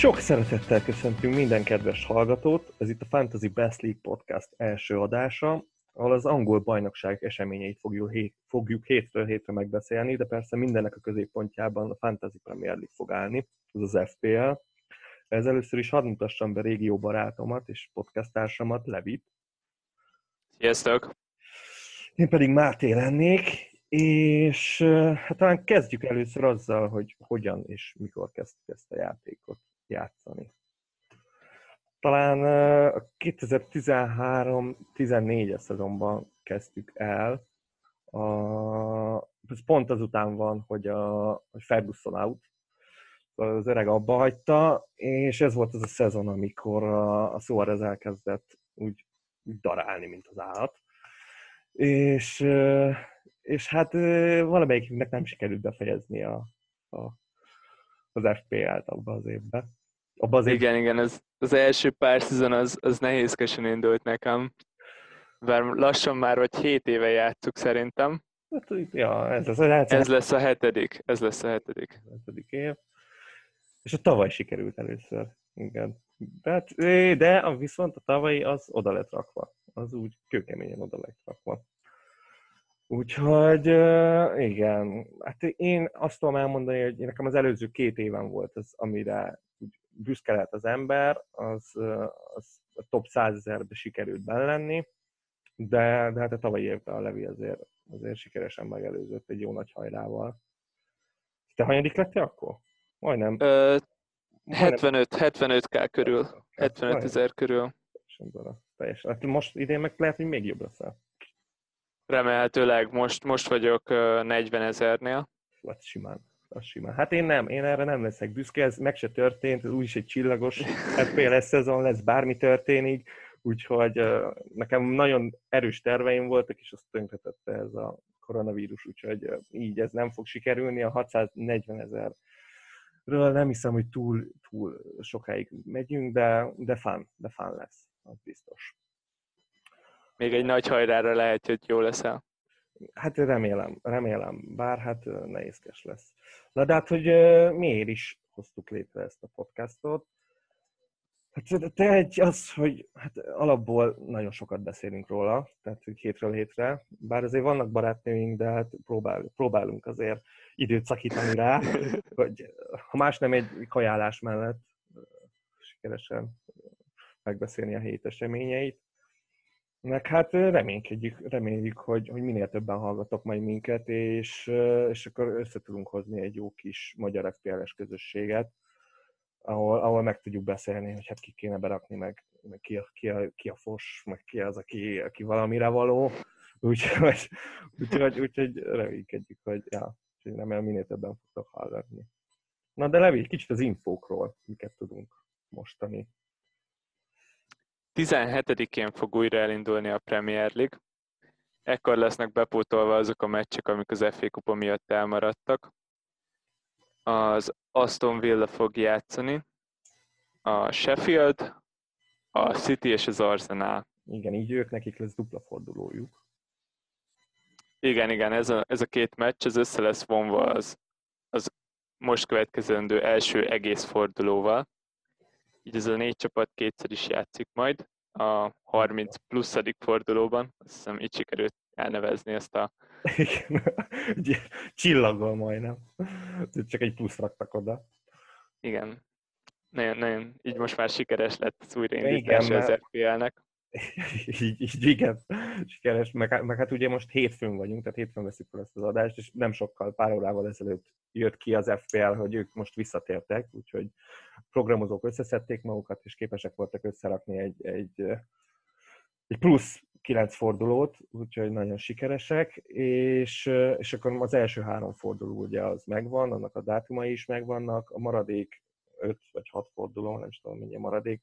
Sok szeretettel köszöntünk minden kedves hallgatót, ez itt a Fantasy Best League Podcast első adása, ahol az angol bajnokság eseményeit fogjuk, hét, fogjuk hétről hétre megbeszélni, de persze mindennek a középpontjában a Fantasy Premier League fog állni, az az FPL. Ez először is hadd mutassam be régió barátomat és podcast társamat, Levit. Sziasztok! Én pedig Máté lennék, és hát talán kezdjük először azzal, hogy hogyan és mikor kezdtük ezt a játékot játszani. Talán a 2013-14-es szezonban kezdtük el. A, ez pont azután van, hogy, a, hogy Ferguson out, szóval az öreg abba hagyta, és ez volt az a szezon, amikor a, a Suarez elkezdett úgy, darálni, mint az állat. És és hát valamelyikünknek nem sikerült befejezni a, a, az FPL-t abban az évben. Abba az igen, igen, az, az első pár szezon az, az nehézkesen indult nekem. Bár lassan már vagy 7 éve játszuk szerintem. Hát, ja, ez, az, ez, ez lesz a hetedik. Ez lesz a hetedik. Hetedik év. És a tavaly sikerült először. Igen. De, hát, de viszont a tavalyi az oda lett rakva. Az úgy kőkeményen oda lett rakva. Úgyhogy igen, hát én azt tudom elmondani, hogy nekem az előző két éven volt az, amire büszke lehet az ember, az, az a top 100 ezerbe sikerült benne lenni, de, de hát a tavalyi évben a Levi azért, azért sikeresen megelőzött egy jó nagy hajrával. Te hanyadik lettél akkor? Majdnem. Ö, 75, 75 k körül, 75 ezer körül. Teljesen. Hát most idén meg lehet, hogy még jobb leszel. Remélhetőleg most, most vagyok 40 ezernél. Hát simán. Az simán. Hát én nem, én erre nem leszek büszke, ez meg se történt, ez úgyis egy csillagos FPL szezon lesz, bármi történik, úgyhogy nekem nagyon erős terveim voltak, és azt tönkretette ez a koronavírus, úgyhogy így ez nem fog sikerülni, a 640 ezer ről nem hiszem, hogy túl, túl sokáig megyünk, de, de fán, de fán lesz, az biztos még egy nagy hajrára lehet, hogy jó leszel. Hát remélem, remélem, bár hát nehézkes lesz. Na de hát, hogy miért is hoztuk létre ezt a podcastot? Hát te egy az, hogy hát alapból nagyon sokat beszélünk róla, tehát hétről hétre, bár azért vannak barátnőink, de hát próbál, próbálunk azért időt szakítani rá, hogy ha más nem egy kajálás mellett sikeresen megbeszélni a hét eseményeit. Meg hát reménykedjük, reméljük, hogy, hogy minél többen hallgatok majd minket, és, és akkor össze tudunk hozni egy jó kis magyar FPL-es közösséget, ahol, ahol meg tudjuk beszélni, hogy hát ki kéne berakni, meg, meg ki, a, ki, a, ki a fos, meg ki az, aki, aki valamire való. Úgyhogy, úgyhogy, úgyhogy reménykedjük, hogy ja, remélem minél többen fogtok hallgatni. Na de Levi, kicsit az infókról, miket tudunk mostani 17-én fog újra elindulni a Premier League. Ekkor lesznek bepótolva azok a meccsek, amik az FA Kupa miatt elmaradtak. Az Aston Villa fog játszani, a Sheffield, a City és az Arsenal. Igen, így ők nekik lesz dupla fordulójuk. Igen, igen, ez a, ez a két meccs, az össze lesz vonva az, az most következendő első egész fordulóval. Így ez a négy csapat kétszer is játszik majd a 30 pluszadik fordulóban. Azt hiszem így sikerült elnevezni ezt a... Csillaggal majdnem. Csak egy plusz raktak oda. Igen. Nagyon, nagyon, így most már sikeres lett az újraindítása az FPL-nek. így, így, igen, sikeres, meg, meg, hát ugye most hétfőn vagyunk, tehát hétfőn veszük fel ezt az adást, és nem sokkal, pár órával ezelőtt jött ki az FPL, hogy ők most visszatértek, úgyhogy programozók összeszedték magukat, és képesek voltak összerakni egy, egy, egy plusz kilenc fordulót, úgyhogy nagyon sikeresek, és, és akkor az első három forduló ugye az megvan, annak a dátumai is megvannak, a maradék öt vagy hat forduló, nem is tudom mennyi maradék,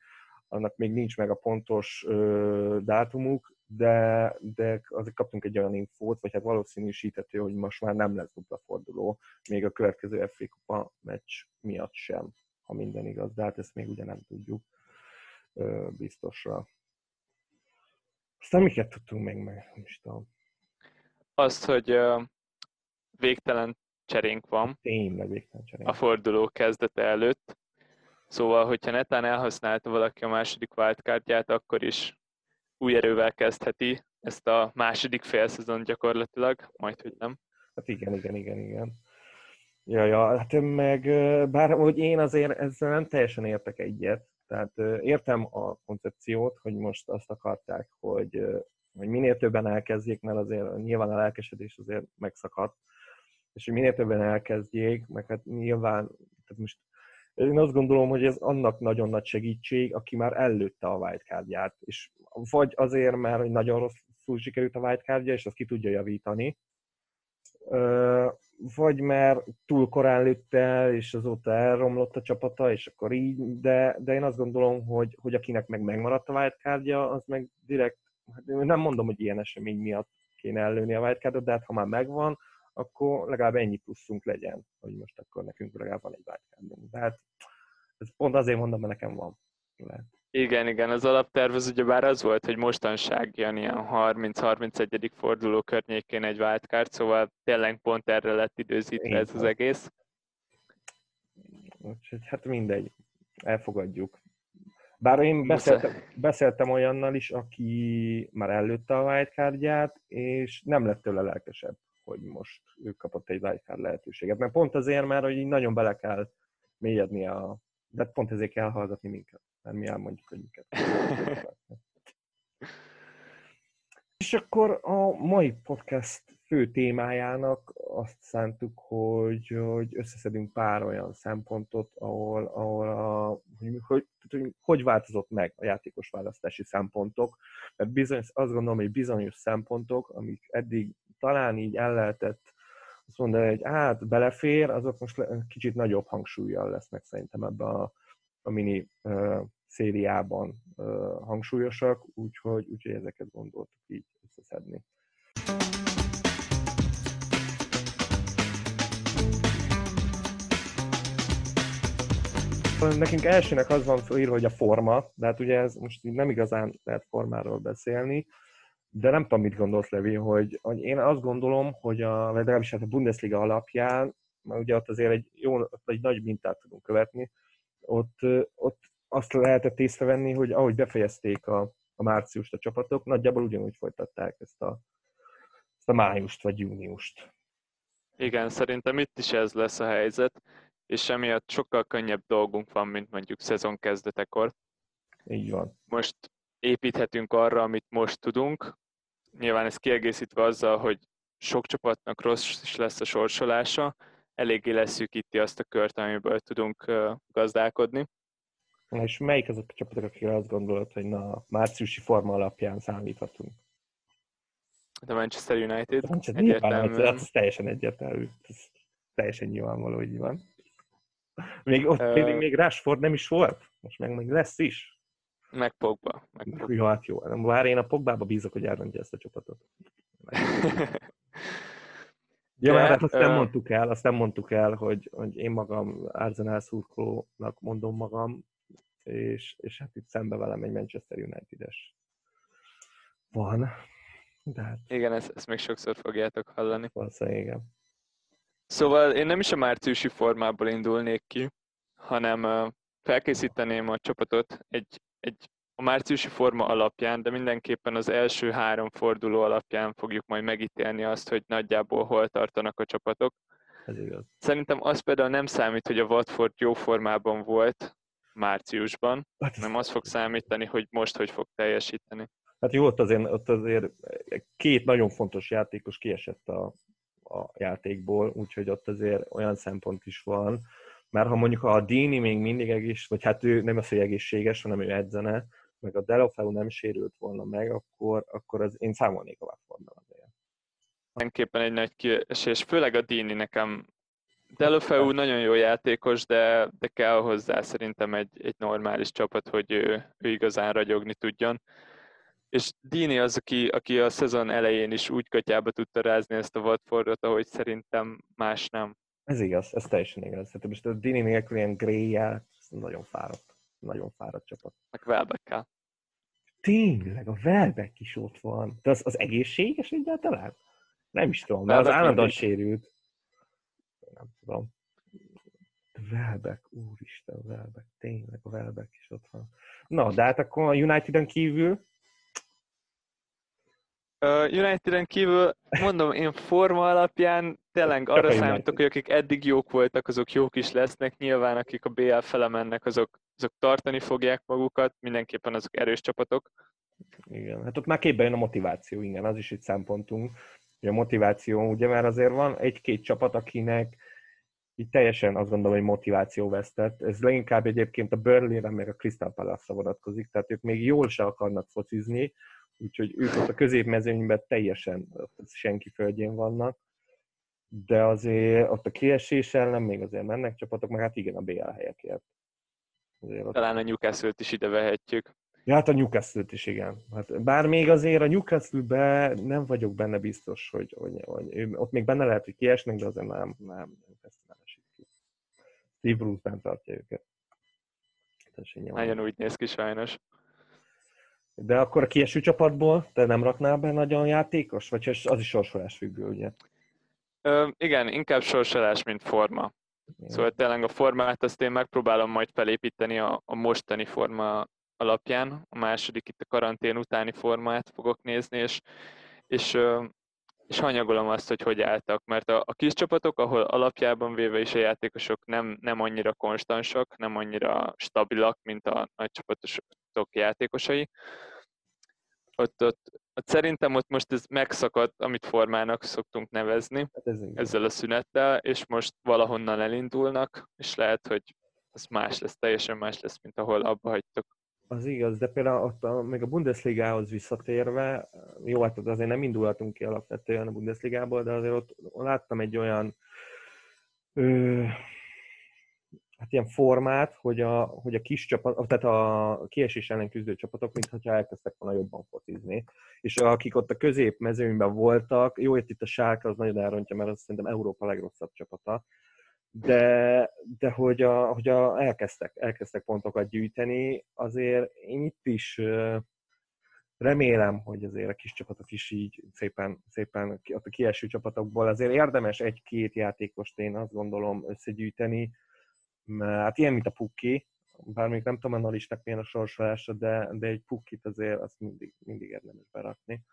annak még nincs meg a pontos ö, dátumuk, de, de azért kaptunk egy olyan infót, vagy hát valószínűsíthető, hogy most már nem lesz dupla forduló, még a következő FA Kupa meccs miatt sem, ha minden igaz, de hát ezt még ugye nem tudjuk ö, biztosra. Aztán miket tudtunk még meg, nem is tudom. Azt, hogy ö, végtelen cserénk van. Tényleg végtelen cserénk. A forduló kezdete előtt Szóval, hogyha netán elhasználta valaki a második wildcardját, akkor is új erővel kezdheti ezt a második félszezon gyakorlatilag, majd hogy nem. Hát igen, igen, igen, igen. Ja, ja, hát meg bár hogy én azért ezzel nem teljesen értek egyet, tehát értem a koncepciót, hogy most azt akarták, hogy, hogy minél többen elkezdjék, mert azért nyilván a lelkesedés azért megszakadt, és hogy minél többen elkezdjék, meg hát nyilván, tehát most én azt gondolom, hogy ez annak nagyon nagy segítség, aki már előtte a wildcardját, és vagy azért, mert hogy nagyon rosszul sikerült a wildcardja, és azt ki tudja javítani, vagy mert túl korán lőtt el, és azóta elromlott a csapata, és akkor így, de, de én azt gondolom, hogy, hogy akinek meg megmaradt a wildcardja, az meg direkt, nem mondom, hogy ilyen esemény miatt kéne ellőni a wildcardot, de hát ha már megvan, akkor legalább ennyi pluszunk legyen, hogy most akkor nekünk legalább van egy wildcardunk. Tehát ez pont azért mondom, mert nekem van. Lehet. Igen, igen, az alapterv az ugyebár az volt, hogy mostanság jön ilyen 30-31. forduló környékén egy wildcard, szóval tényleg pont erre lett időzítve Én ez az egész. Úgyhogy hát mindegy, elfogadjuk. Bár én beszéltem, beszéltem olyannal is, aki már előtte a wildcardját, és nem lett tőle lelkesebb, hogy most ő kapott egy wildcard lehetőséget. Mert pont azért, mert hogy így nagyon bele kell mélyedni a... De pont ezért kell hallgatni minket mert mi elmondjuk, hogy miket. És akkor a mai podcast fő témájának azt szántuk, hogy, hogy összeszedünk pár olyan szempontot, ahol, ahol a, hogy, hogy, hogy, hogy változott meg a játékos választási szempontok, mert bizony, azt gondolom, hogy bizonyos szempontok, amik eddig talán így el lehetett azt mondani, hogy hát belefér, azok most kicsit nagyobb hangsúlyjal lesznek szerintem ebbe a, a mini szériában hangsúlyosak, úgyhogy, úgyhogy ezeket gondoltuk így összeszedni. Nekünk elsőnek az van felírva, hogy a forma, de hát ugye ez most nem igazán lehet formáról beszélni, de nem tudom, mit gondolsz, Levi, hogy, hogy én azt gondolom, hogy a, vagy legalábbis hát a Bundesliga alapján, mert ugye ott azért egy, jó, egy nagy mintát tudunk követni, ott, ott azt lehetett észrevenni, hogy ahogy befejezték a, a márciust a csapatok, nagyjából ugyanúgy folytatták ezt a, ezt a májust vagy júniust. Igen, szerintem itt is ez lesz a helyzet, és emiatt sokkal könnyebb dolgunk van, mint mondjuk szezon kezdetekor. Így van. Most építhetünk arra, amit most tudunk. Nyilván ez kiegészítve azzal, hogy sok csapatnak rossz is lesz a sorsolása, eléggé leszűkíti azt a kört, amiből tudunk gazdálkodni. És melyik azok a csapatok, akikre azt gondolod, hogy na, márciusi forma alapján számíthatunk? The Manchester United. A Manchester nyilván, ez, ez teljesen egyértelmű. Ez teljesen nyilvánvaló, hogy van. Még ott uh, még Rashford nem is volt. Most meg még lesz is. Meg Pogba. Meg Pogba. Jó, hát jó. Bár én a Pogbába bízok, hogy elrontja ezt a csapatot. Ja, De, hát azt nem mondtuk el, azt nem mondtuk el, hogy, hogy én magam Arsenal szurkolónak mondom magam, és, és hát itt szembe velem egy Manchester United-es van. De hát... Igen, ezt, ezt még sokszor fogjátok hallani. Valószínűleg igen. Szóval én nem is a márciusi formából indulnék ki, hanem felkészíteném a csapatot egy, egy a márciusi forma alapján, de mindenképpen az első három forduló alapján fogjuk majd megítélni azt, hogy nagyjából hol tartanak a csapatok. Ez igaz. Szerintem az például nem számít, hogy a Watford jó formában volt, márciusban, hát, nem az fog számítani, hogy most hogy fog teljesíteni. Hát jó, ott azért, ott azért két nagyon fontos játékos kiesett a, a játékból, úgyhogy ott azért olyan szempont is van, mert ha mondjuk a Dini még mindig egész, vagy hát ő nem az, hogy egészséges, hanem ő edzene, meg a Delofeu nem sérült volna meg, akkor, akkor az, én számolnék a Watfordnal azért. Mindenképpen egy nagy kiesés, főleg a Dini nekem Delofeu nagyon jó játékos, de, de kell hozzá szerintem egy, egy normális csapat, hogy ő, ő igazán ragyogni tudjon. És Dini az, aki, aki a szezon elején is úgy katyába tudta rázni ezt a Watfordot, ahogy szerintem más nem. Ez igaz, ez teljesen igaz. Hát most a Dini nélkül ilyen gray nagyon fáradt. Nagyon fáradt csapat. Meg welbeck Tényleg, a Welbeck is ott van. De az, az egészséges egyáltalán? Nem is tudom, mert az állandóan sérült nem tudom. Welbeck, úristen, Welbeck, tényleg a Welbeck is ott van. Na, de hát akkor a United-en kívül Uniteden kívül, mondom, én forma alapján tényleg arra számítok, hogy akik eddig jók voltak, azok jók is lesznek. Nyilván akik a BL fele mennek, azok, azok tartani fogják magukat, mindenképpen azok erős csapatok. Igen, hát ott már képbe jön a motiváció, igen, az is egy szempontunk. Hogy a motiváció, ugye már azért van egy-két csapat, akinek így teljesen azt gondolom, hogy motiváció vesztett. Ez leginkább egyébként a Burnley-re, meg a Crystal Palace-ra vonatkozik, tehát ők még jól se akarnak focizni, úgyhogy ők ott a középmezőnyben teljesen senki földjén vannak, de azért ott a kiesés ellen még azért mennek csapatok, meg hát igen, a BL helyekért. Azért Talán a Newcastle-t is ide vehetjük. Ja, hát a newcastle is, igen. Hát bár még azért a newcastle nem vagyok benne biztos, hogy, hogy, hogy, ott még benne lehet, hogy kiesnek, de azért nem, nem, ezt nem esik ki. Steve Bruce nem tartja őket. Nagyon úgy néz ki sajnos. De akkor a kieső csapatból te nem raknál be nagyon játékos? Vagy az is sorsolás függő, ugye? Ö, igen, inkább sorsolás, mint forma. Igen. Szóval tényleg a formát azt én megpróbálom majd felépíteni a, a mostani forma alapján. A második itt a karantén utáni formát fogok nézni, és, és, és hanyagolom azt, hogy hogy álltak. Mert a, a kis csapatok, ahol alapjában véve is a játékosok nem, nem annyira konstansak, nem annyira stabilak, mint a nagy csapatok játékosai, ott, ott, ott szerintem ott most ez megszakadt, amit formának szoktunk nevezni hát ez ezzel a szünettel, és most valahonnan elindulnak, és lehet, hogy ez más lesz, teljesen más lesz, mint ahol abba hagytok. Az igaz, de például ott a, még a Bundesligához visszatérve, jó, hát azért nem indulhatunk ki alapvetően a Bundesligából, de azért ott láttam egy olyan ö, hát ilyen formát, hogy a, hogy a kis csapat, tehát a kiesés ellen küzdő csapatok, mintha elkezdtek volna jobban focizni. És akik ott a középmezőnyben voltak, jó, itt, itt a Sárka az nagyon elrontja, mert az szerintem Európa legrosszabb csapata, de, de hogy, a, hogy a, elkezdtek, elkezdtek pontokat gyűjteni, azért én itt is remélem, hogy azért a kis csapatok is így szépen, szépen a kieső csapatokból azért érdemes egy-két játékost én azt gondolom összegyűjteni, mert hát ilyen, mint a Pukki, bár még nem tudom a Norisnak milyen a sorsolása, de, de egy Pukkit azért azt mindig, mindig érdemes berakni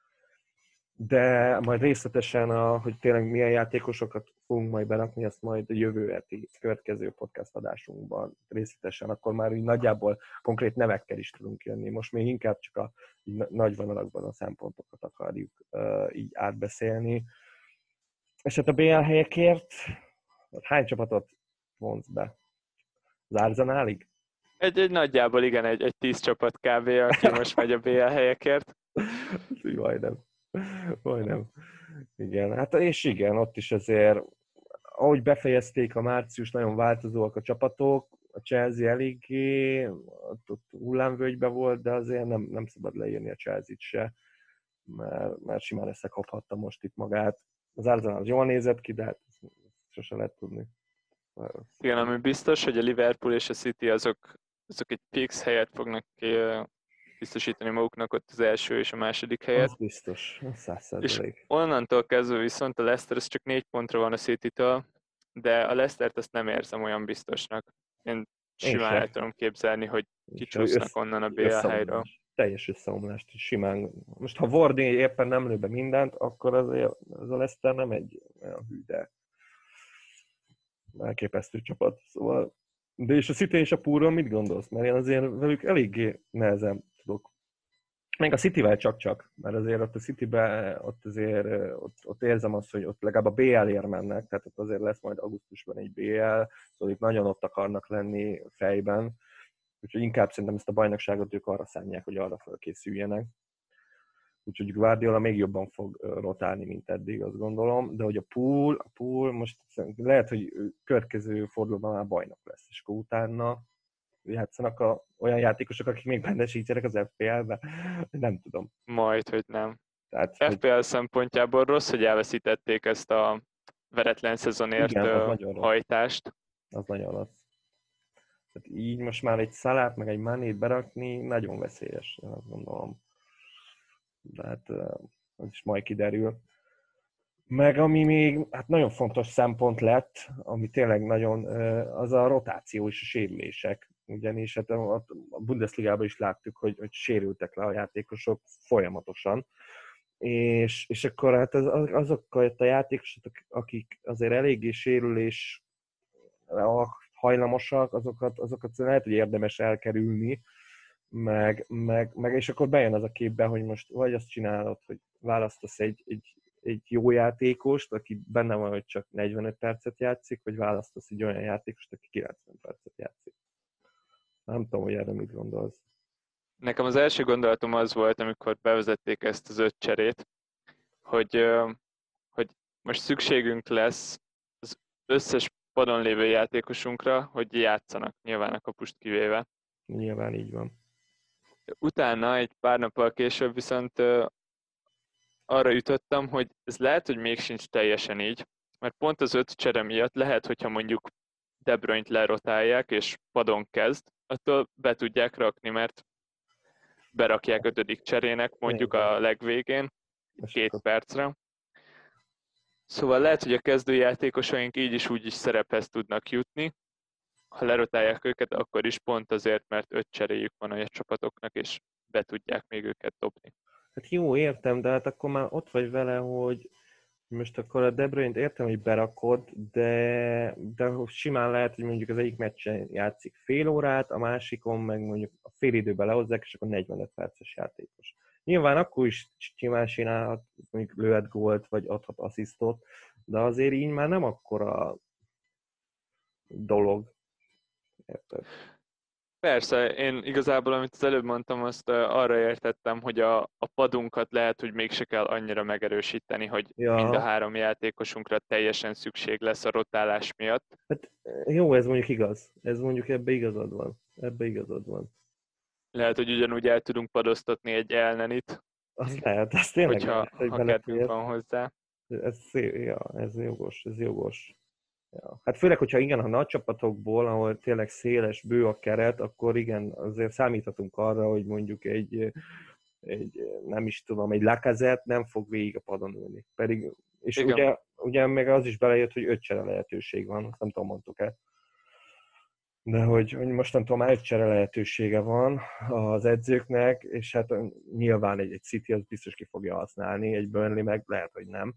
de majd részletesen, a, hogy tényleg milyen játékosokat fogunk majd berakni, azt majd a jövő heti következő podcast adásunkban részletesen, akkor már így nagyjából konkrét nevekkel is tudunk jönni. Most még inkább csak a nagy vonalakban a szempontokat akarjuk uh, így átbeszélni. És hát a BL helyekért hány csapatot vonz be? Az Arzenálig? Egy, egy nagyjából igen, egy, egy tíz csapat kb. aki most megy a BL helyekért. Majdnem. Majdnem. Igen, hát és igen, ott is azért, ahogy befejezték a március, nagyon változóak a csapatok, a Chelsea eléggé, ott, ott volt, de azért nem, nem szabad leírni a Chelsea-t se, mert, mert simán összekaphatta most itt magát. Az Arsenal az jól nézett ki, de hát sose lehet tudni. Igen, ami biztos, hogy a Liverpool és a City azok, azok egy fix helyet fognak biztosítani maguknak ott az első és a második helyet. Az biztos, száz És onnantól kezdve viszont a Leicester az csak négy pontra van a City-től, de a Leicester-t azt nem érzem olyan biztosnak. Én simán el tudom képzelni, hogy kicsúsznak onnan a BL helyről. Teljes összeomlást, simán. Most ha Vardy éppen nem lő be mindent, akkor azért az a Leicester nem egy olyan hű, de elképesztő csapat. Szóval de és a City és a Púron mit gondolsz? Mert én azért velük eléggé nehezen tudok. Még a Cityvel csak-csak, mert azért ott a Citybe, ott azért ott, ott érzem azt, hogy ott legalább a BL-ér mennek, tehát ott azért lesz majd augusztusban egy BL, szóval itt nagyon ott akarnak lenni fejben, úgyhogy inkább szerintem ezt a bajnokságot ők arra szánják, hogy arra felkészüljenek. Úgyhogy Guardiola még jobban fog rotálni, mint eddig, azt gondolom, de hogy a pool, a pool most lehet, hogy következő fordulóban már bajnok lesz, és akkor utána játszanak a, olyan játékosok, akik még benne sincsenek az FPL-be? Nem tudom. Majd, hogy nem. Tehát, FPL hogy... szempontjából rossz, hogy elveszítették ezt a veretlen szezonért Igen, az hajtást. Az nagyon rossz. Tehát így most már egy szalát, meg egy manét berakni nagyon veszélyes, azt gondolom. De hát az is majd kiderül. Meg ami még hát nagyon fontos szempont lett, ami tényleg nagyon, az a rotáció és a sérülések. Ugyanis hát a Bundesligában is láttuk, hogy, hogy sérültek le a játékosok folyamatosan. És, és akkor hát az, azokkal a játékosok, akik azért eléggé sérülés hajlamosak, azokat, azokat lehet, hogy érdemes elkerülni, meg, meg, meg, és akkor bejön az a képbe, hogy most vagy azt csinálod, hogy választasz egy, egy, egy jó játékost, aki benne van, hogy csak 45 percet játszik, vagy választasz egy olyan játékost, aki 90 percet játszik. Nem tudom, hogy erre mit gondolsz. Nekem az első gondolatom az volt, amikor bevezették ezt az öt cserét, hogy, hogy most szükségünk lesz az összes padon lévő játékosunkra, hogy játszanak, nyilván a kapust kivéve. Nyilván így van. Utána, egy pár nappal később viszont arra jutottam, hogy ez lehet, hogy még sincs teljesen így, mert pont az öt csere miatt lehet, hogyha mondjuk De Bruyne-t lerotálják, és padon kezd, attól be tudják rakni, mert berakják ötödik cserének mondjuk a legvégén, két percre. Szóval lehet, hogy a kezdőjátékosaink így is úgy is szerephez tudnak jutni. Ha lerotálják őket, akkor is pont azért, mert öt cseréjük van a csapatoknak, és be tudják még őket dobni. Hát jó, értem, de hát akkor már ott vagy vele, hogy most akkor a De Bruyne-t értem, hogy berakod, de, de simán lehet, hogy mondjuk az egyik meccsen játszik fél órát, a másikon meg mondjuk a fél időben lehozzák, és akkor 45 perces játékos. Nyilván akkor is simán csinálhat, mondjuk lőhet gólt, vagy adhat asszisztot, de azért így már nem akkora dolog. Érted? Persze, én igazából, amit az előbb mondtam, azt arra értettem, hogy a, a padunkat lehet, hogy mégse kell annyira megerősíteni, hogy ja. mind a három játékosunkra teljesen szükség lesz a rotálás miatt. Hát jó, ez mondjuk igaz. Ez mondjuk ebbe igazad van. Ebbe igazad van. Lehet, hogy ugyanúgy el tudunk padoztatni egy elnenit. Az lehet, ez tényleg hogyha, lehet, hogy ha kedvünk van hozzá. Ez, ja, ez jogos, ez jogos. Ja. Hát főleg, hogyha igen, a nagy csapatokból, ahol tényleg széles, bő a keret, akkor igen, azért számíthatunk arra, hogy mondjuk egy, egy nem is tudom, egy lakazett nem fog végig a padon ülni. Pedig, és ugye, ugye meg az is belejött, hogy öt csere lehetőség van, azt nem tudom, mondtuk-e. De hogy, hogy mostantól már egy csere lehetősége van az edzőknek, és hát nyilván egy, egy City az biztos ki fogja használni, egy Burnley meg lehet, hogy nem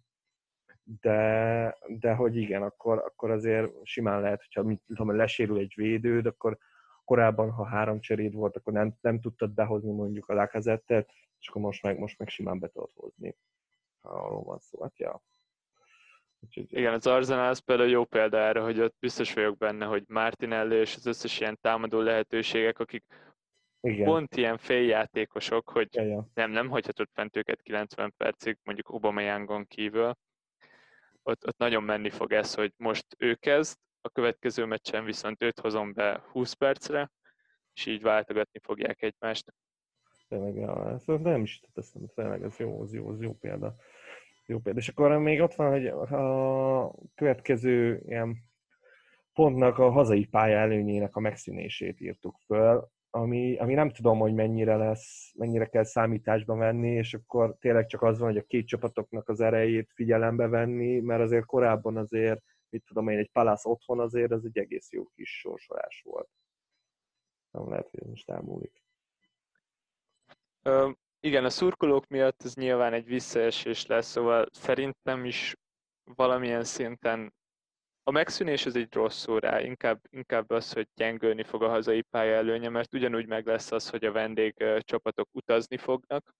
de, de hogy igen, akkor, akkor azért simán lehet, hogyha mit tudom, lesérül egy védőd, akkor korábban, ha három cseréd volt, akkor nem, nem tudtad behozni mondjuk a lákazettet, és akkor most meg, most meg simán be tudod hozni. Ha arról van szó, hát ja. Úgyhogy, Igen, az Arsenal az például jó példa erre, hogy ott biztos vagyok benne, hogy Martinelli és az összes ilyen támadó lehetőségek, akik igen. pont ilyen féljátékosok, hogy ja, ja. nem, nem hagyhatod fent őket 90 percig, mondjuk Aubameyangon kívül, ott, ott nagyon menni fog ez, hogy most ő kezd, a következő meccsen viszont őt hozom be 20 percre, és így váltogatni fogják egymást. Tényleg, ja, ezt nem is teszem, tényleg ez jó, ez jó, ez jó példa. Jó példa. És akkor még ott van, hogy a következő ilyen pontnak a hazai pálya előnyének a megszűnését írtuk föl ami, ami nem tudom, hogy mennyire lesz, mennyire kell számításba venni, és akkor tényleg csak az van, hogy a két csapatoknak az erejét figyelembe venni, mert azért korábban azért, mit tudom én, egy Palász otthon azért, az egy egész jó kis sorsolás volt. Nem lehet, hogy ez most elmúlik. Ö, igen, a szurkolók miatt ez nyilván egy visszaesés lesz, szóval szerintem is valamilyen szinten a megszűnés az egy rossz szó rá, inkább, inkább az, hogy gyengülni fog a hazai pálya előnye, mert ugyanúgy meg lesz az, hogy a vendég csapatok utazni fognak.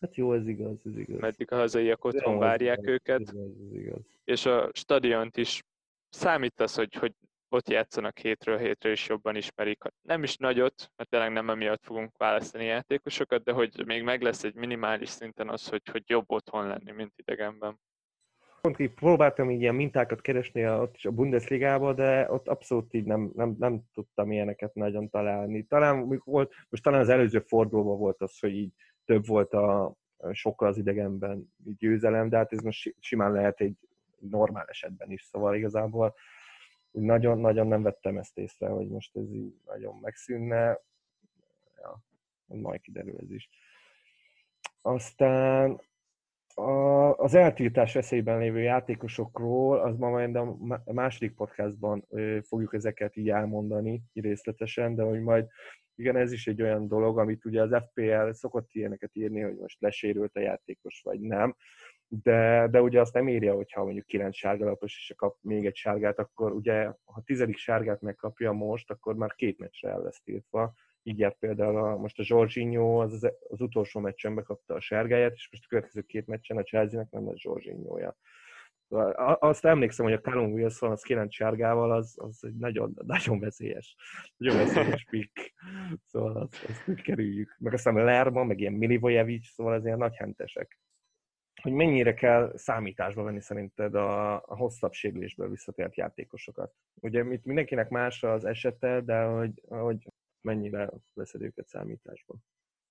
Hát jó, ez igaz, ez igaz. Meddig a hazaiak otthon várják ez őket. Ez igaz, ez igaz. És a stadiont is számít az, hogy, hogy ott játszanak hétről hétre, és jobban ismerik. Nem is nagyot, mert tényleg nem emiatt fogunk választani játékosokat, de hogy még meg lesz egy minimális szinten az, hogy, hogy jobb otthon lenni, mint idegenben pont így próbáltam így ilyen mintákat keresni a, ott is a Bundesligába, de ott abszolút így nem, nem, nem tudtam ilyeneket nagyon találni. Talán volt, most talán az előző fordulóban volt az, hogy így több volt a sokkal az idegenben győzelem, de hát ez most simán lehet egy normál esetben is, szóval igazából nagyon-nagyon nem vettem ezt észre, hogy most ez így nagyon megszűnne. Ja, majd kiderül ez is. Aztán a, az eltiltás veszélyben lévő játékosokról, az ma majd a második podcastban fogjuk ezeket így elmondani részletesen, de hogy majd igen, ez is egy olyan dolog, amit ugye az FPL szokott ilyeneket írni, hogy most lesérült a játékos, vagy nem, de, de ugye azt nem írja, hogyha mondjuk kilenc sárgalapos és kap még egy sárgát, akkor ugye, ha tizedik sárgát megkapja most, akkor már két meccsre el lesz tiltva, így járt például a, most a Jorginho az, az utolsó meccsen bekapta a sárgáját, és most a következő két meccsen a Chelsea-nek nem lesz Jorginho-ja. Szóval azt emlékszem, hogy a Callum Wilson az kilenc sárgával, az, az egy nagyon, nagyon veszélyes. Nagyon veszélyes pick. Szóval azt, azt úgy kerüljük. Meg aztán Lerma, meg ilyen Milivojevic, szóval az ilyen nagy hentesek. Hogy mennyire kell számításba venni szerinted a, a hosszabb sérülésből visszatért játékosokat? Ugye itt mindenkinek más az esete, de hogy, hogy mennyire veszed őket számításba?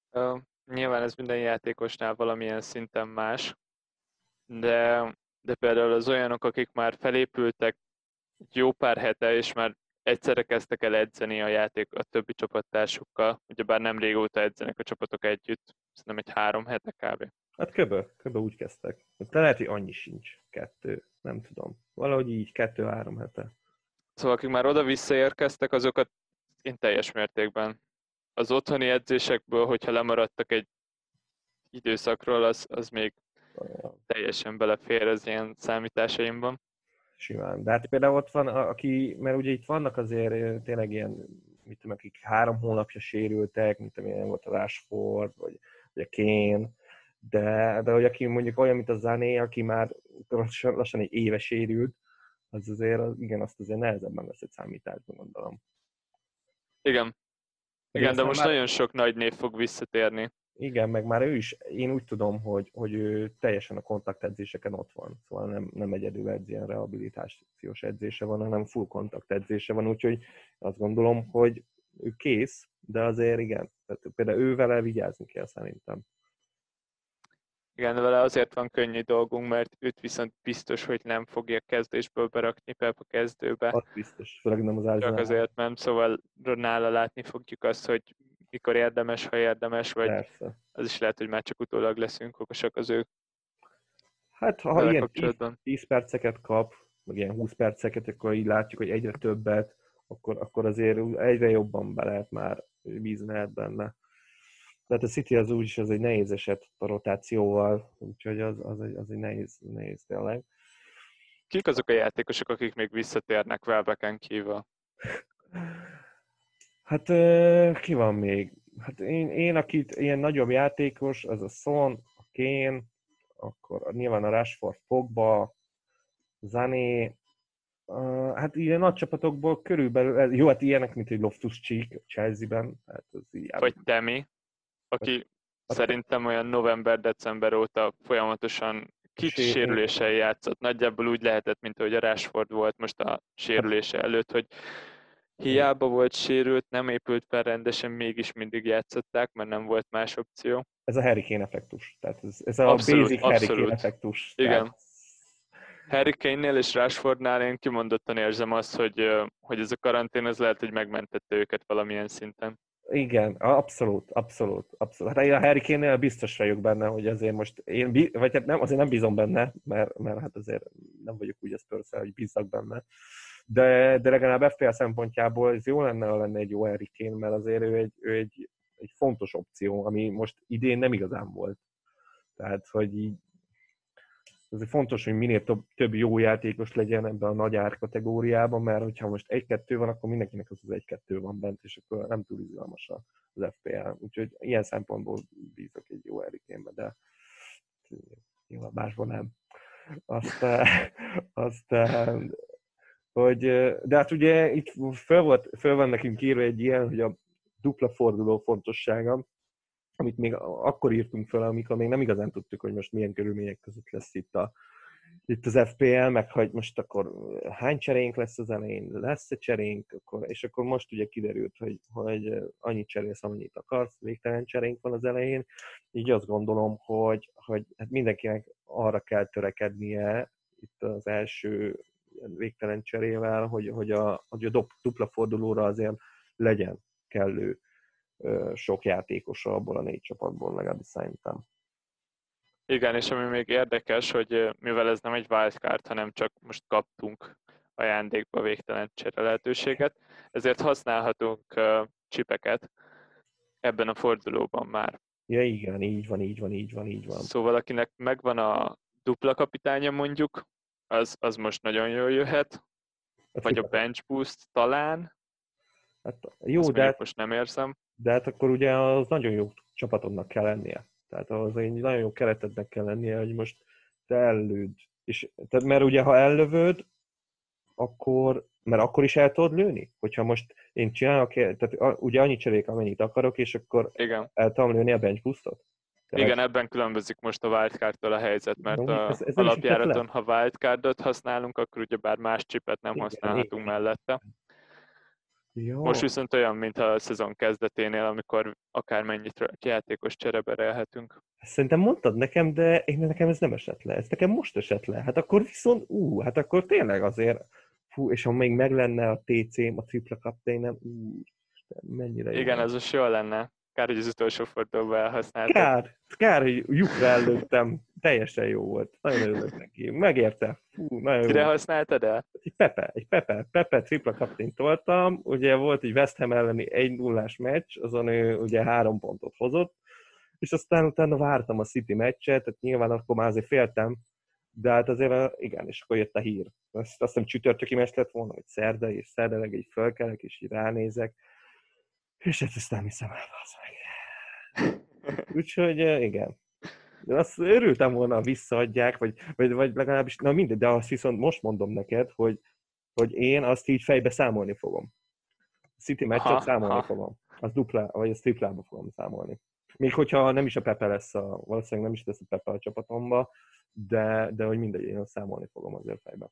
Uh, nyilván ez minden játékosnál valamilyen szinten más, de, de például az olyanok, akik már felépültek jó pár hete, és már egyszerre kezdtek el edzeni a játék a többi csapattársukkal, ugyebár nem régóta edzenek a csapatok együtt, szerintem egy három hete kb. Hát köbö, köbö úgy kezdtek. De lehet, hogy annyi sincs, kettő, nem tudom. Valahogy így, kettő-három hete. Szóval akik már oda visszaérkeztek, azokat én teljes mértékben. Az otthoni edzésekből, hogyha lemaradtak egy időszakról, az, az még teljesen belefér az ilyen számításaimban. Simán. De hát például ott van, aki, mert ugye itt vannak azért tényleg ilyen, mit tudom, akik három hónapja sérültek, mint amilyen volt a Rashford, vagy, vagy a Kane, de, de hogy aki mondjuk olyan, mint a Zané, aki már lassan, lassan egy éve sérült, az azért, igen, azt azért nehezebben vesz egy számításban, gondolom. Igen. Igen, de most már... nagyon sok nagy név fog visszatérni. Igen, meg már ő is, én úgy tudom, hogy, hogy ő teljesen a kontaktedzéseken ott van. Szóval nem, nem egyedül edz ilyen rehabilitációs edzése van, hanem full kontaktedzése van, úgyhogy azt gondolom, hogy ő kész, de azért igen. Tehát például ő vele vigyázni kell szerintem. Igen, vele azért van könnyű dolgunk, mert őt viszont biztos, hogy nem fogja kezdésből berakni Pep a kezdőbe. Az biztos, főleg nem az Arsenal. Csak azért nem, szóval nála látni fogjuk azt, hogy mikor érdemes, ha érdemes, vagy Persze. az is lehet, hogy már csak utólag leszünk okosak az ő Hát ha ilyen 10, 10 perceket kap, meg ilyen 20 perceket, akkor így látjuk, hogy egyre többet, akkor, akkor azért egyre jobban be lehet már bízni lehet benne. Tehát a City az úgy is az egy nehéz eset a rotációval, úgyhogy az, az, egy, az egy nehéz, nehéz tényleg. Kik azok a játékosok, akik még visszatérnek Welbecken kívül? Hát ki van még? Hát én, én, akit ilyen nagyobb játékos, az a Son, a Kane, akkor nyilván a Rashford Pogba, Zané, hát ilyen nagy csapatokból körülbelül, jó, hát ilyenek, mint egy Loftus Cheek Chelsea-ben. Hát az ilyen. Vagy Temi aki szerintem olyan november-december óta folyamatosan kicsi sérüléssel játszott. Nagyjából úgy lehetett, mint ahogy a Rashford volt most a sérülése előtt, hogy hiába volt sérült, nem épült fel rendesen, mégis mindig játszották, mert nem volt más opció. Ez a Harry Kane effektus. Tehát ez, ez a abszolút, basic abszolút. Harry Kane effektus. Igen. Tehát... Harry Kane-nél és Rashfordnál én kimondottan érzem azt, hogy, hogy ez a karantén az lehet, hogy megmentette őket valamilyen szinten. Igen, abszolút, abszolút, abszolút. Hát én a Harry Kane-nél biztos vagyok benne, hogy azért most én, vagy hát nem, azért nem bízom benne, mert, mert hát azért nem vagyok úgy az persze, hogy bízzak benne. De, de legalább FPL szempontjából ez jó lenne, ha lenne egy jó Harry Kane, mert azért ő egy, ő egy, egy fontos opció, ami most idén nem igazán volt. Tehát, hogy így ez fontos, hogy minél több, több jó játékos legyen ebben a nagy ár kategóriában, mert hogyha most egy-kettő van, akkor mindenkinek az az egy-kettő van bent, és akkor nem túl izgalmas az FPL. Úgyhogy ilyen szempontból bízok egy jó erikénbe, de nyilván másban nem. Azt, azt hogy, de hát ugye itt föl, volt, föl van nekünk írva egy ilyen, hogy a dupla forduló fontossága, amit még akkor írtunk fel, amikor még nem igazán tudtuk, hogy most milyen körülmények között lesz itt, a, itt az FPL, meg hogy most akkor hány cserénk lesz az elején, lesz-e cserénk, akkor, és akkor most ugye kiderült, hogy, hogy annyit cserélsz, amennyit akarsz, végtelen cserénk van az elején, így azt gondolom, hogy, hogy hát mindenkinek arra kell törekednie itt az első végtelen cserével, hogy, hogy a, hogy a dupla fordulóra azért legyen kellő sok játékosa abból a négy csapatból, legalábbis szerintem. Igen, és ami még érdekes, hogy mivel ez nem egy wildcard, hanem csak most kaptunk ajándékba végtelen csere lehetőséget, ezért használhatunk csipeket ebben a fordulóban már. Ja igen, így van, így van, így van, így van. Szóval akinek megvan a dupla kapitánya mondjuk, az, az most nagyon jól jöhet, a vagy a bench boost talán. Hát, jó, de hát, most nem érzem. De hát akkor ugye az nagyon jó csapatodnak kell lennie. Tehát az egy nagyon jó keretednek kell lennie, hogy most te ellőd. És, tehát, mert ugye ha ellövöd, akkor, mert akkor is el tudod lőni? Hogyha most én csinálok, tehát ugye annyi cserék, amennyit akarok, és akkor Igen. el tudom lőni a bench boostot? Tehát... Igen, ebben különbözik most a wildcard-tól a helyzet, mert a ez, ez alapjáraton, ha wildcardot használunk, akkor ugye bár más chipet nem igen, használhatunk igen. mellette. Jó. Most viszont olyan, mint a szezon kezdeténél, amikor akármennyit játékos cserebe relhetünk. Szerintem mondtad nekem, de én nekem ez nem esett le. Ez nekem most esett le. Hát akkor viszont, ú, hát akkor tényleg azért, fú, és ha még meg lenne a TC-m, a tripla kaptényem, ú, mennyire Igen, jó. ez most jó lenne. Kár, hogy az utolsó fordulóban elhasználtam. Kár, kár, hogy lyukra előttem. Teljesen jó volt. Nagyon örülök neki. Megérte. Fú, nagyon Kire jó. használtad el? Egy Pepe, egy Pepe, Pepe tripla kaptényt toltam. Ugye volt egy West Ham elleni 1 0 meccs, azon ő ugye három pontot hozott, és aztán utána vártam a City meccset, tehát nyilván akkor már azért féltem, de hát azért igen, és akkor jött a hír. Azt, azt hiszem csütörtöki meccs lett volna, vagy szerda, és szerda így fölkelek, és így ránézek, és hát ezt nem hiszem el, az meg. Úgyhogy igen. De azt örültem volna, visszaadják, vagy, vagy, vagy legalábbis, na mindegy, de azt viszont most mondom neked, hogy, hogy én azt így fejbe számolni fogom. A City meccset számolni aha. fogom. Az dupla, vagy a triplába fogom számolni. Még hogyha nem is a Pepe lesz, a, valószínűleg nem is lesz a Pepe a csapatomba, de, de hogy mindegy, én számolni fogom azért fejbe.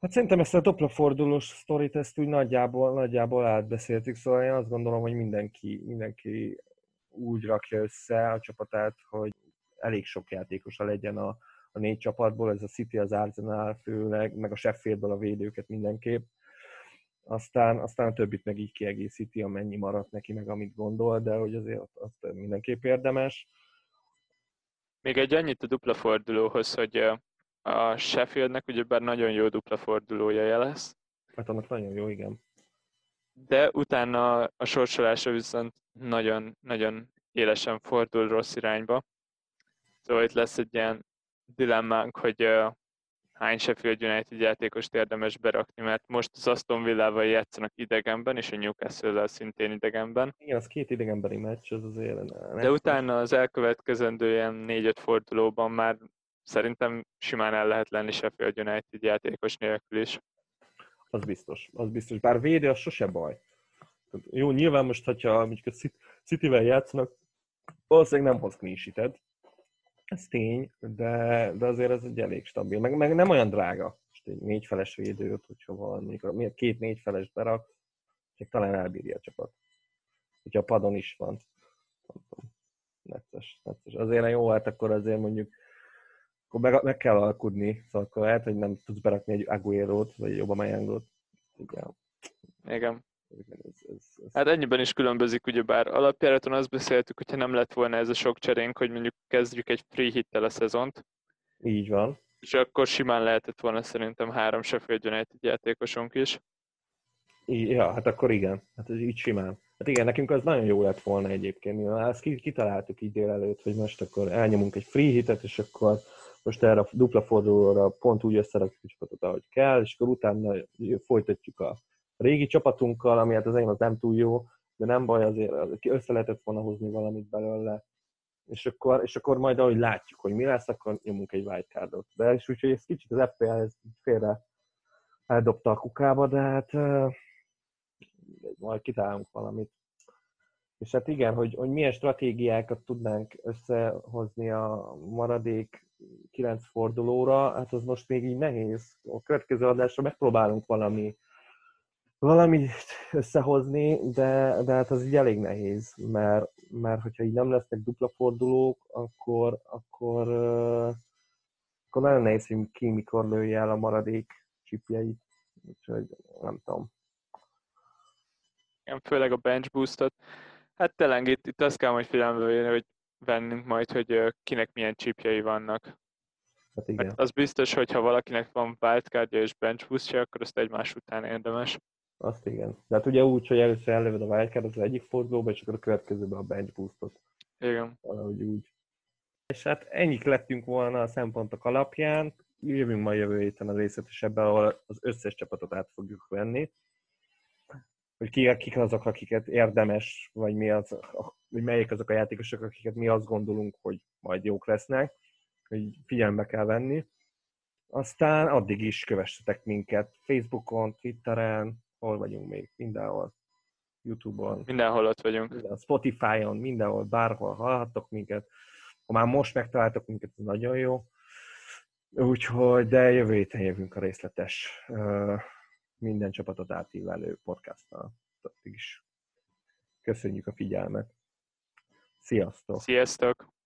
Hát szerintem ezt a doplafordulós sztorit, ezt úgy nagyjából, nagyjából átbeszéltük, szóval én azt gondolom, hogy mindenki, mindenki úgy rakja össze a csapatát, hogy elég sok játékosa legyen a, a négy csapatból, ez a City, az Arsenal főleg, meg a Sheffieldből a védőket mindenképp. Aztán, aztán a többit meg így kiegészíti, amennyi maradt neki, meg amit gondol, de hogy azért azt mindenképp érdemes. Még egy annyit a dupla fordulóhoz, hogy a Sheffieldnek ugyebár nagyon jó dupla fordulója lesz. Hát annak nagyon jó, igen. De utána a sorsolásra viszont nagyon, nagyon élesen fordul rossz irányba. Szóval itt lesz egy ilyen dilemmánk, hogy uh, hány Sheffield United játékost érdemes berakni, mert most az Aston Villával játszanak idegenben, és a Newcastle-lel szintén idegenben. Igen, az két idegenbeni meccs, az azért... De utána az elkövetkezendő ilyen négy-öt fordulóban már szerintem simán el lehet lenni Sheffield United játékos nélkül is. Az biztos, az biztos. Bár védő, az sose baj. Jó, nyilván most, hogyha mondjuk a City-vel játszanak, valószínűleg nem hoz clean Ez tény, de, de azért ez egy elég stabil. Meg, meg nem olyan drága. Most egy négyfeles védőt, hogyha van, mondjuk két négyfeles berak, csak talán elbírja a csapat. Hogyha a padon is van. Necces, necces. Azért jó, hát akkor azért mondjuk akkor meg, meg kell alkudni, szóval akkor lehet, hogy nem tudsz berakni egy Aguero-t, vagy egy Aubameyang-ot. Igen. Igen. Ez, ez, ez. Hát ennyiben is különbözik, ugyebár alapjáraton azt beszéltük, hogyha nem lett volna ez a sok cserénk, hogy mondjuk kezdjük egy free hittel a szezont. Így van. És akkor simán lehetett volna szerintem három Sheffield United játékosunk is. Ja, hát akkor igen. Hát ez így simán. Hát igen, nekünk az nagyon jó lett volna egyébként. Ezt kitaláltuk így délelőtt, hogy most akkor elnyomunk egy free hitet, és akkor most erre a dupla fordulóra pont úgy összerakjuk a csapatot, ahogy kell, és akkor utána folytatjuk a régi csapatunkkal, ami hát az enyém az nem túl jó, de nem baj, azért össze lehetett volna hozni valamit belőle, és akkor, és akkor majd ahogy látjuk, hogy mi lesz, akkor nyomunk egy wildcardot. De és úgyhogy ez kicsit az FPL félre eldobta a kukába, de hát majd kitálunk valamit. És hát igen, hogy, hogy milyen stratégiákat tudnánk összehozni a maradék kilenc fordulóra, hát az most még így nehéz. A következő adásra megpróbálunk valami valamit összehozni, de, de hát az így elég nehéz, mert, mert hogyha így nem lesznek dupla fordulók, akkor, akkor, akkor nagyon nehéz, hogy ki mikor lője el a maradék csipjeit. Úgyhogy nem tudom. Igen, főleg a bench boostot. Hát tényleg itt, itt azt kell majd figyelembe hogy vennünk majd, hogy kinek milyen chipjei vannak. Hát igen. Mert az biztos, hogy ha valakinek van wildcardja és bench boostja, akkor azt egymás után érdemes. Azt igen. De hát ugye úgy, hogy először előved a wildcard az egyik fordulóba, és akkor a következőben a bench boostot. Igen. Valahogy úgy. És hát ennyik lettünk volna a szempontok alapján. Jövünk majd jövő héten a részletesebben, ahol az összes csapatot át fogjuk venni. Hogy ki, kik azok, akiket érdemes, vagy mi az, vagy melyik azok a játékosok, akiket mi azt gondolunk, hogy majd jók lesznek, hogy figyelembe kell venni. Aztán addig is kövessetek minket Facebookon, Twitteren, hol vagyunk még, mindenhol. Youtube-on, Mindenhol ott vagyunk. minden, Spotify-on, mindenhol, bárhol hallhattok minket. Ha már most megtaláltok minket, ez nagyon jó. Úgyhogy, de jövő héten jövünk a részletes minden csapatot átívelő podcasttal. Addig is köszönjük a figyelmet. Sziasztok! Sziasztok!